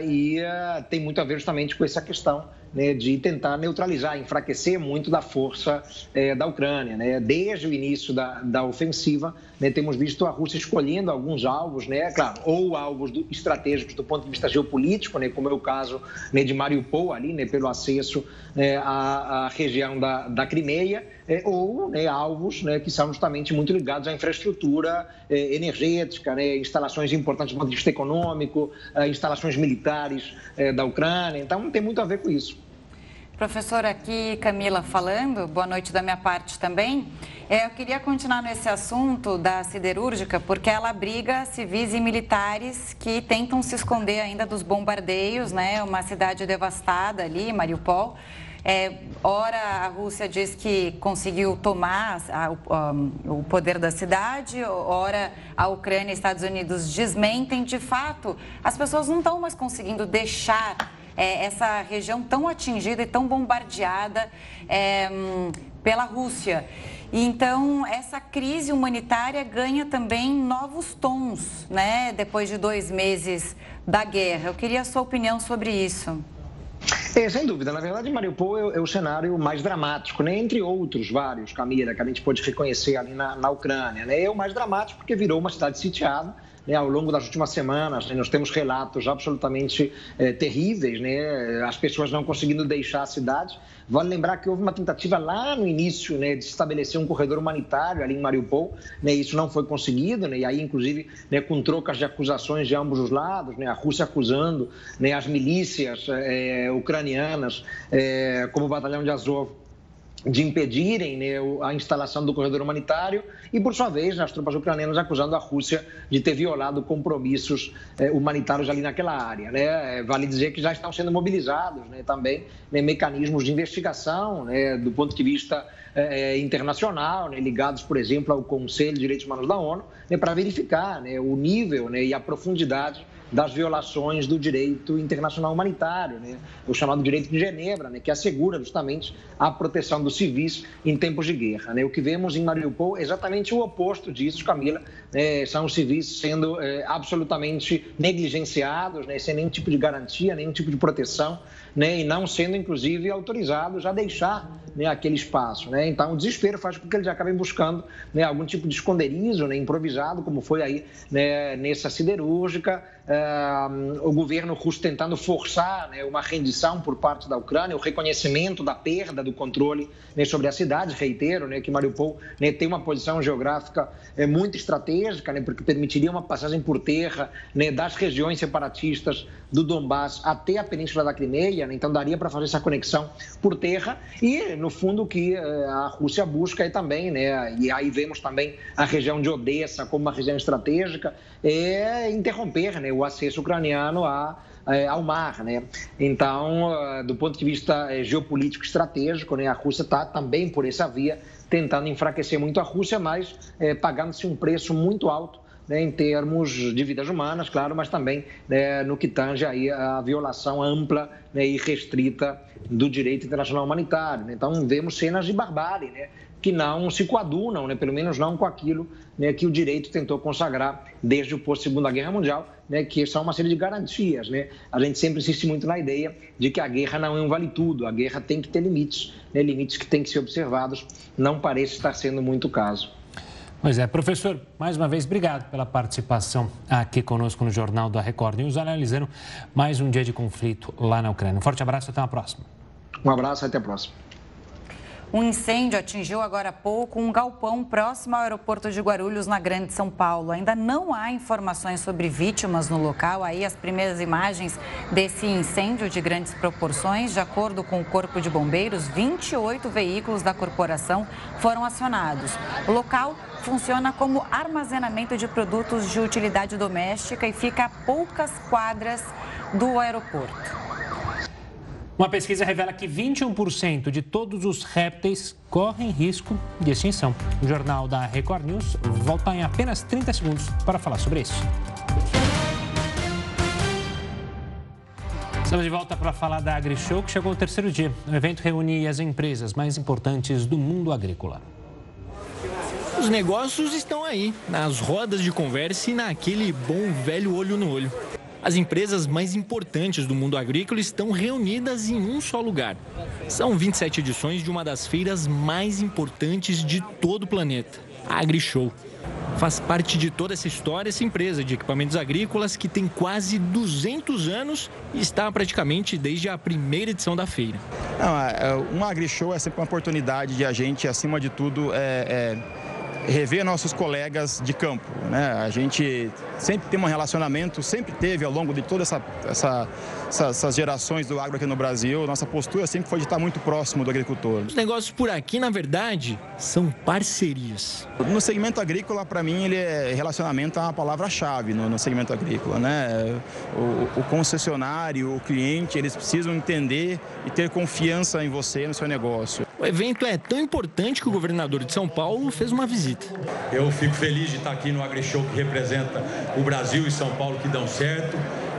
e é, tem muito a ver justamente com essa questão né, de tentar neutralizar, enfraquecer muito da força é, da Ucrânia. Né? Desde o início da, da ofensiva, né, temos visto a Rússia escolhendo alguns alvos, né, claro, ou alvos do, estratégicos do ponto de vista geopolítico, né, como é o caso né, de Mariupol, ali, né, pelo acesso né, à, à, região da, da Crimeia, é, ou né, alvos né, que são justamente muito ligados à infraestrutura é, energética, né, instalações importantes do ponto de vista econômico, é, instalações militares é, da Ucrânia. Então, tem muito a ver com isso. Professora, aqui Camila falando, boa noite da minha parte também. É, eu queria continuar nesse assunto da siderúrgica, porque ela abriga civis e militares que tentam se esconder ainda dos bombardeios, né? Uma cidade devastada ali, Mariupol. É, ora, a Rússia diz que conseguiu tomar a, o, poder da cidade, ora, a Ucrânia e Estados Unidos desmentem. De fato, as pessoas não estão mais conseguindo deixar é, essa região tão atingida e tão bombardeada é, pela Rússia. Então, essa crise humanitária ganha também novos tons, né? Depois de dois meses da guerra. Eu queria a sua opinião sobre isso. É, sem dúvida. Na verdade, Mariupol é, é o cenário mais dramático, né? entre outros vários, Camila, que a gente pode reconhecer ali na, na Ucrânia. Né? É o mais dramático porque virou uma cidade sitiada né, ao longo das últimas semanas, né, nós temos relatos absolutamente é, terríveis, né, as pessoas não conseguindo deixar a cidade. Vale lembrar que houve uma tentativa lá no início né, de estabelecer um corredor humanitário ali em Mariupol, né, isso não foi conseguido, né, e aí, inclusive, né, com trocas de acusações de ambos os lados, né, a Rússia acusando né, as milícias é, ucranianas, é, como o Batalhão de Azov, de impedirem né, a instalação do corredor humanitário e, por sua vez, as tropas ucranianas acusando a Rússia de ter violado compromissos eh, humanitários ali naquela área. Né? Vale dizer que já estão sendo mobilizados né, também né, mecanismos de investigação né, do ponto de vista eh, internacional, né, ligados, por exemplo, ao Conselho de Direitos Humanos da ONU, para verificar o nível e a profundidade das violações do direito internacional humanitário, né? o chamado direito de Genebra, né? que assegura justamente a proteção dos civis em tempos de guerra. Né? O que vemos em Mariupol é exatamente o oposto disso, Camila. Né? São os civis sendo é, absolutamente negligenciados, né? sem nenhum tipo de garantia, nenhum tipo de proteção, né? e não sendo, inclusive, autorizados a deixar né, aquele espaço. Né? Então, o desespero faz com que eles acabem buscando né, algum tipo de esconderijo né, improvisado, como foi aí né, nessa siderúrgica, Uh, o governo russo tentando forçar né, uma rendição por parte da Ucrânia, o reconhecimento da perda do controle né, sobre a cidade. Reitero né, que Mariupol né, tem uma posição geográfica é, muito estratégica, né, porque permitiria uma passagem por terra né, das regiões separatistas do Donbass até a Península da Crimeia, então daria para fazer essa conexão por terra. E, no fundo, que uh, a Rússia busca é também, né, e aí vemos também a região de Odessa como uma região estratégica, é interromper né, o acesso ucraniano a, é, ao mar. Né? Então, ah, do ponto de vista geopolítico estratégico, né, a Rússia está também por essa via tentando enfraquecer muito a Rússia, mas é, pagando-se um preço muito alto né, em termos de vidas humanas, claro, mas também né, no que tange aí a violação ampla né, e restrita do direito internacional humanitário. Né? Então, vemos cenas de barbárie, né? que não se coadunam, né, pelo menos não com aquilo né, que o direito tentou consagrar desde o pós-Segunda Guerra Mundial, né, que são uma série de garantias. Né? A gente sempre insiste muito na ideia de que a guerra não é um vale tudo, a guerra tem que ter limites, né, limites que têm que ser observados, não parece estar sendo muito o caso. Pois é, professor, mais uma vez, obrigado pela participação aqui conosco no Jornal da Record News, analisando mais um dia de conflito lá na Ucrânia. Um forte abraço, até a próxima. Um abraço, até a próxima. Um incêndio atingiu agora há pouco um galpão próximo ao aeroporto de Guarulhos, na Grande São Paulo. Ainda não há informações sobre vítimas no local. Aí as primeiras imagens desse incêndio de grandes proporções. De acordo com o Corpo de Bombeiros, 28 veículos da corporação foram acionados. O local funciona como armazenamento de produtos de utilidade doméstica e fica a poucas quadras do aeroporto. Uma pesquisa revela que 21% de todos os répteis correm risco de extinção. O jornal da Record News volta em apenas 30 segundos para falar sobre isso. Estamos de volta para falar da AgriShow, que chegou ao terceiro dia. O evento reúne as empresas mais importantes do mundo agrícola. Os negócios estão aí, nas rodas de conversa e naquele bom velho olho no olho. As empresas mais importantes do mundo agrícola estão reunidas em um só lugar. São 27 edições de uma das feiras mais importantes de todo o planeta, a AgriShow. Faz parte de toda essa história essa empresa de equipamentos agrícolas que tem quase 200 anos e está praticamente desde a primeira edição da feira. Não, é, é, uma AgriShow é sempre uma oportunidade de a gente, acima de tudo, é, é rever nossos colegas de campo. Né? A gente sempre tem um relacionamento, sempre teve ao longo de todas essa, essa, essa, essas gerações do agro aqui no Brasil, nossa postura sempre foi de estar muito próximo do agricultor. Os negócios por aqui, na verdade, são parcerias. No segmento agrícola, para mim, ele é, relacionamento é uma palavra-chave no, no, segmento agrícola. Né? O, o concessionário, o cliente, eles precisam entender e ter confiança em você, no seu negócio. O evento é tão importante que o governador de São Paulo fez uma visita. Eu fico feliz de estar aqui no AgriShow que representa o Brasil e São Paulo que dão certo.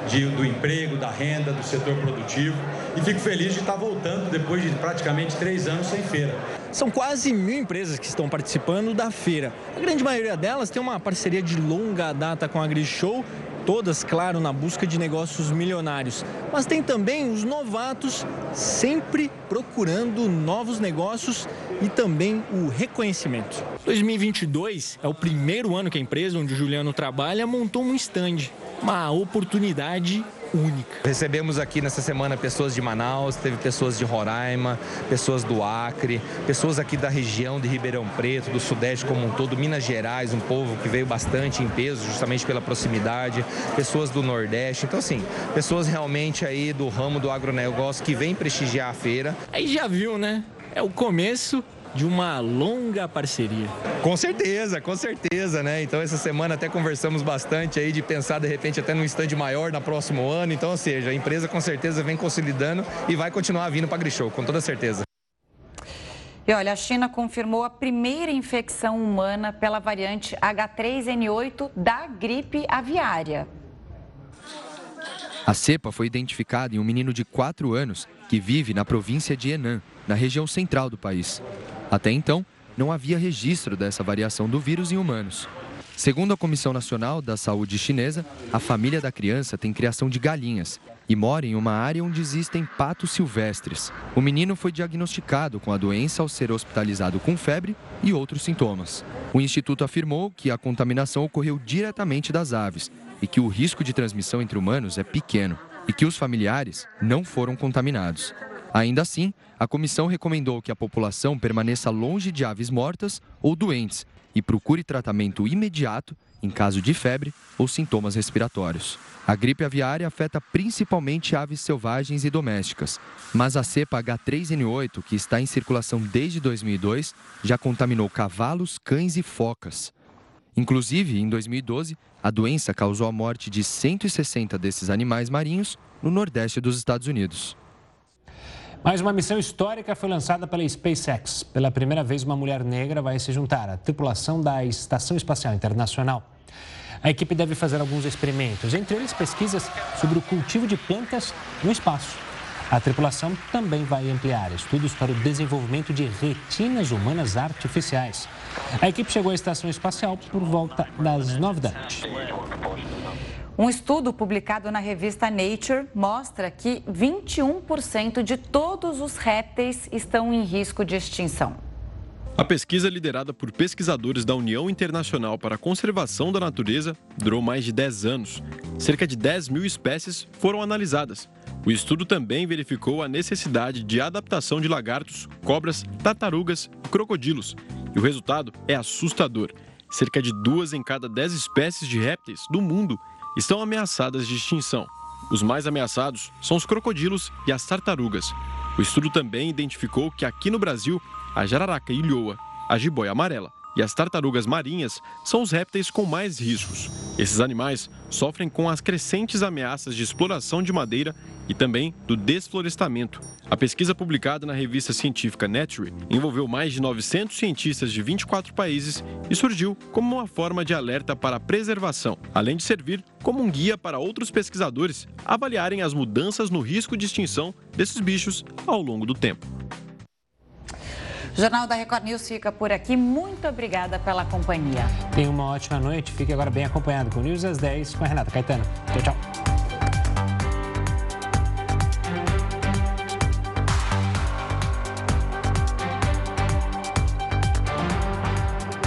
De, do emprego, da renda, do setor produtivo. E fico feliz de estar voltando depois de praticamente três anos sem feira. São quase mil empresas que estão participando da feira. A grande maioria delas tem uma parceria de longa data com a AgriShow todas, claro, na busca de negócios milionários. Mas tem também os novatos sempre procurando novos negócios e também o reconhecimento. 2022 é o primeiro ano que a empresa onde o Juliano trabalha montou um stand, uma oportunidade única. Recebemos aqui nessa semana pessoas de Manaus, teve pessoas de Roraima, pessoas do Acre, pessoas aqui da região de Ribeirão Preto, do Sudeste como um todo, Minas Gerais, um povo que veio bastante em peso, justamente pela proximidade, pessoas do Nordeste. Então, assim, pessoas realmente aí do ramo do agronegócio que vem prestigiar a feira. Aí já viu, né? É o começo de uma longa parceria. Com certeza, com certeza, né? Então essa semana até conversamos bastante aí de pensar de repente até num stand maior no próximo ano. Então, ou seja, a empresa com certeza vem consolidando e vai continuar vindo para a Grishow, com toda certeza. E olha, a China confirmou a primeira infecção humana pela variante H3N8 da gripe aviária. A cepa foi identificada em um menino de 4 anos que vive na província de Henan, na região central do país. Até então, não havia registro dessa variação do vírus em humanos. Segundo a Comissão Nacional da Saúde Chinesa, a família da criança tem criação de galinhas e mora em uma área onde existem patos silvestres. O menino foi diagnosticado com a doença ao ser hospitalizado com febre e outros sintomas. O instituto afirmou que a contaminação ocorreu diretamente das aves e que o risco de transmissão entre humanos é pequeno e que os familiares não foram contaminados. Ainda assim, a comissão recomendou que a população permaneça longe de aves mortas ou doentes e procure tratamento imediato em caso de febre ou sintomas respiratórios. A gripe aviária afeta principalmente aves selvagens e domésticas, mas a cepa H3N8, que está em circulação desde 2002, já contaminou cavalos, cães e focas. Inclusive, em 2012, a doença causou a morte de 160 desses animais marinhos no nordeste dos Estados Unidos. Mais uma missão histórica foi lançada pela SpaceX. Pela primeira vez, uma mulher negra vai se juntar à tripulação da Estação Espacial Internacional. A equipe deve fazer alguns experimentos, entre eles pesquisas sobre o cultivo de plantas no espaço. A tripulação também vai ampliar estudos para o desenvolvimento de retinas humanas artificiais. A equipe chegou à estação espacial por volta das nove da noite. Um estudo publicado na revista Nature mostra que 21% de todos os répteis estão em risco de extinção. A pesquisa, liderada por pesquisadores da União Internacional para a Conservação da Natureza, durou mais de 10 anos. Cerca de 10 mil espécies foram analisadas. O estudo também verificou a necessidade de adaptação de lagartos, cobras, tartarugas e crocodilos. E o resultado é assustador. Cerca de duas em cada 10 espécies de répteis do mundo estão ameaçadas de extinção. Os mais ameaçados são os crocodilos e as tartarugas. O estudo também identificou que aqui no Brasil, a jararaca ilhoa, a jiboia amarela e as tartarugas marinhas são os répteis com mais riscos. Esses animais sofrem com as crescentes ameaças de exploração de madeira e também do desflorestamento. A pesquisa publicada na revista científica Nature envolveu mais de 900 cientistas de 24 países e surgiu como uma forma de alerta para a preservação, além de servir como um guia para outros pesquisadores avaliarem as mudanças no risco de extinção desses bichos ao longo do tempo. O Jornal da Record News fica por aqui. Muito obrigada pela companhia. Tenha uma ótima noite. Fique agora bem acompanhado com o News às 10 com a Renata Caetano. Tchau, tchau.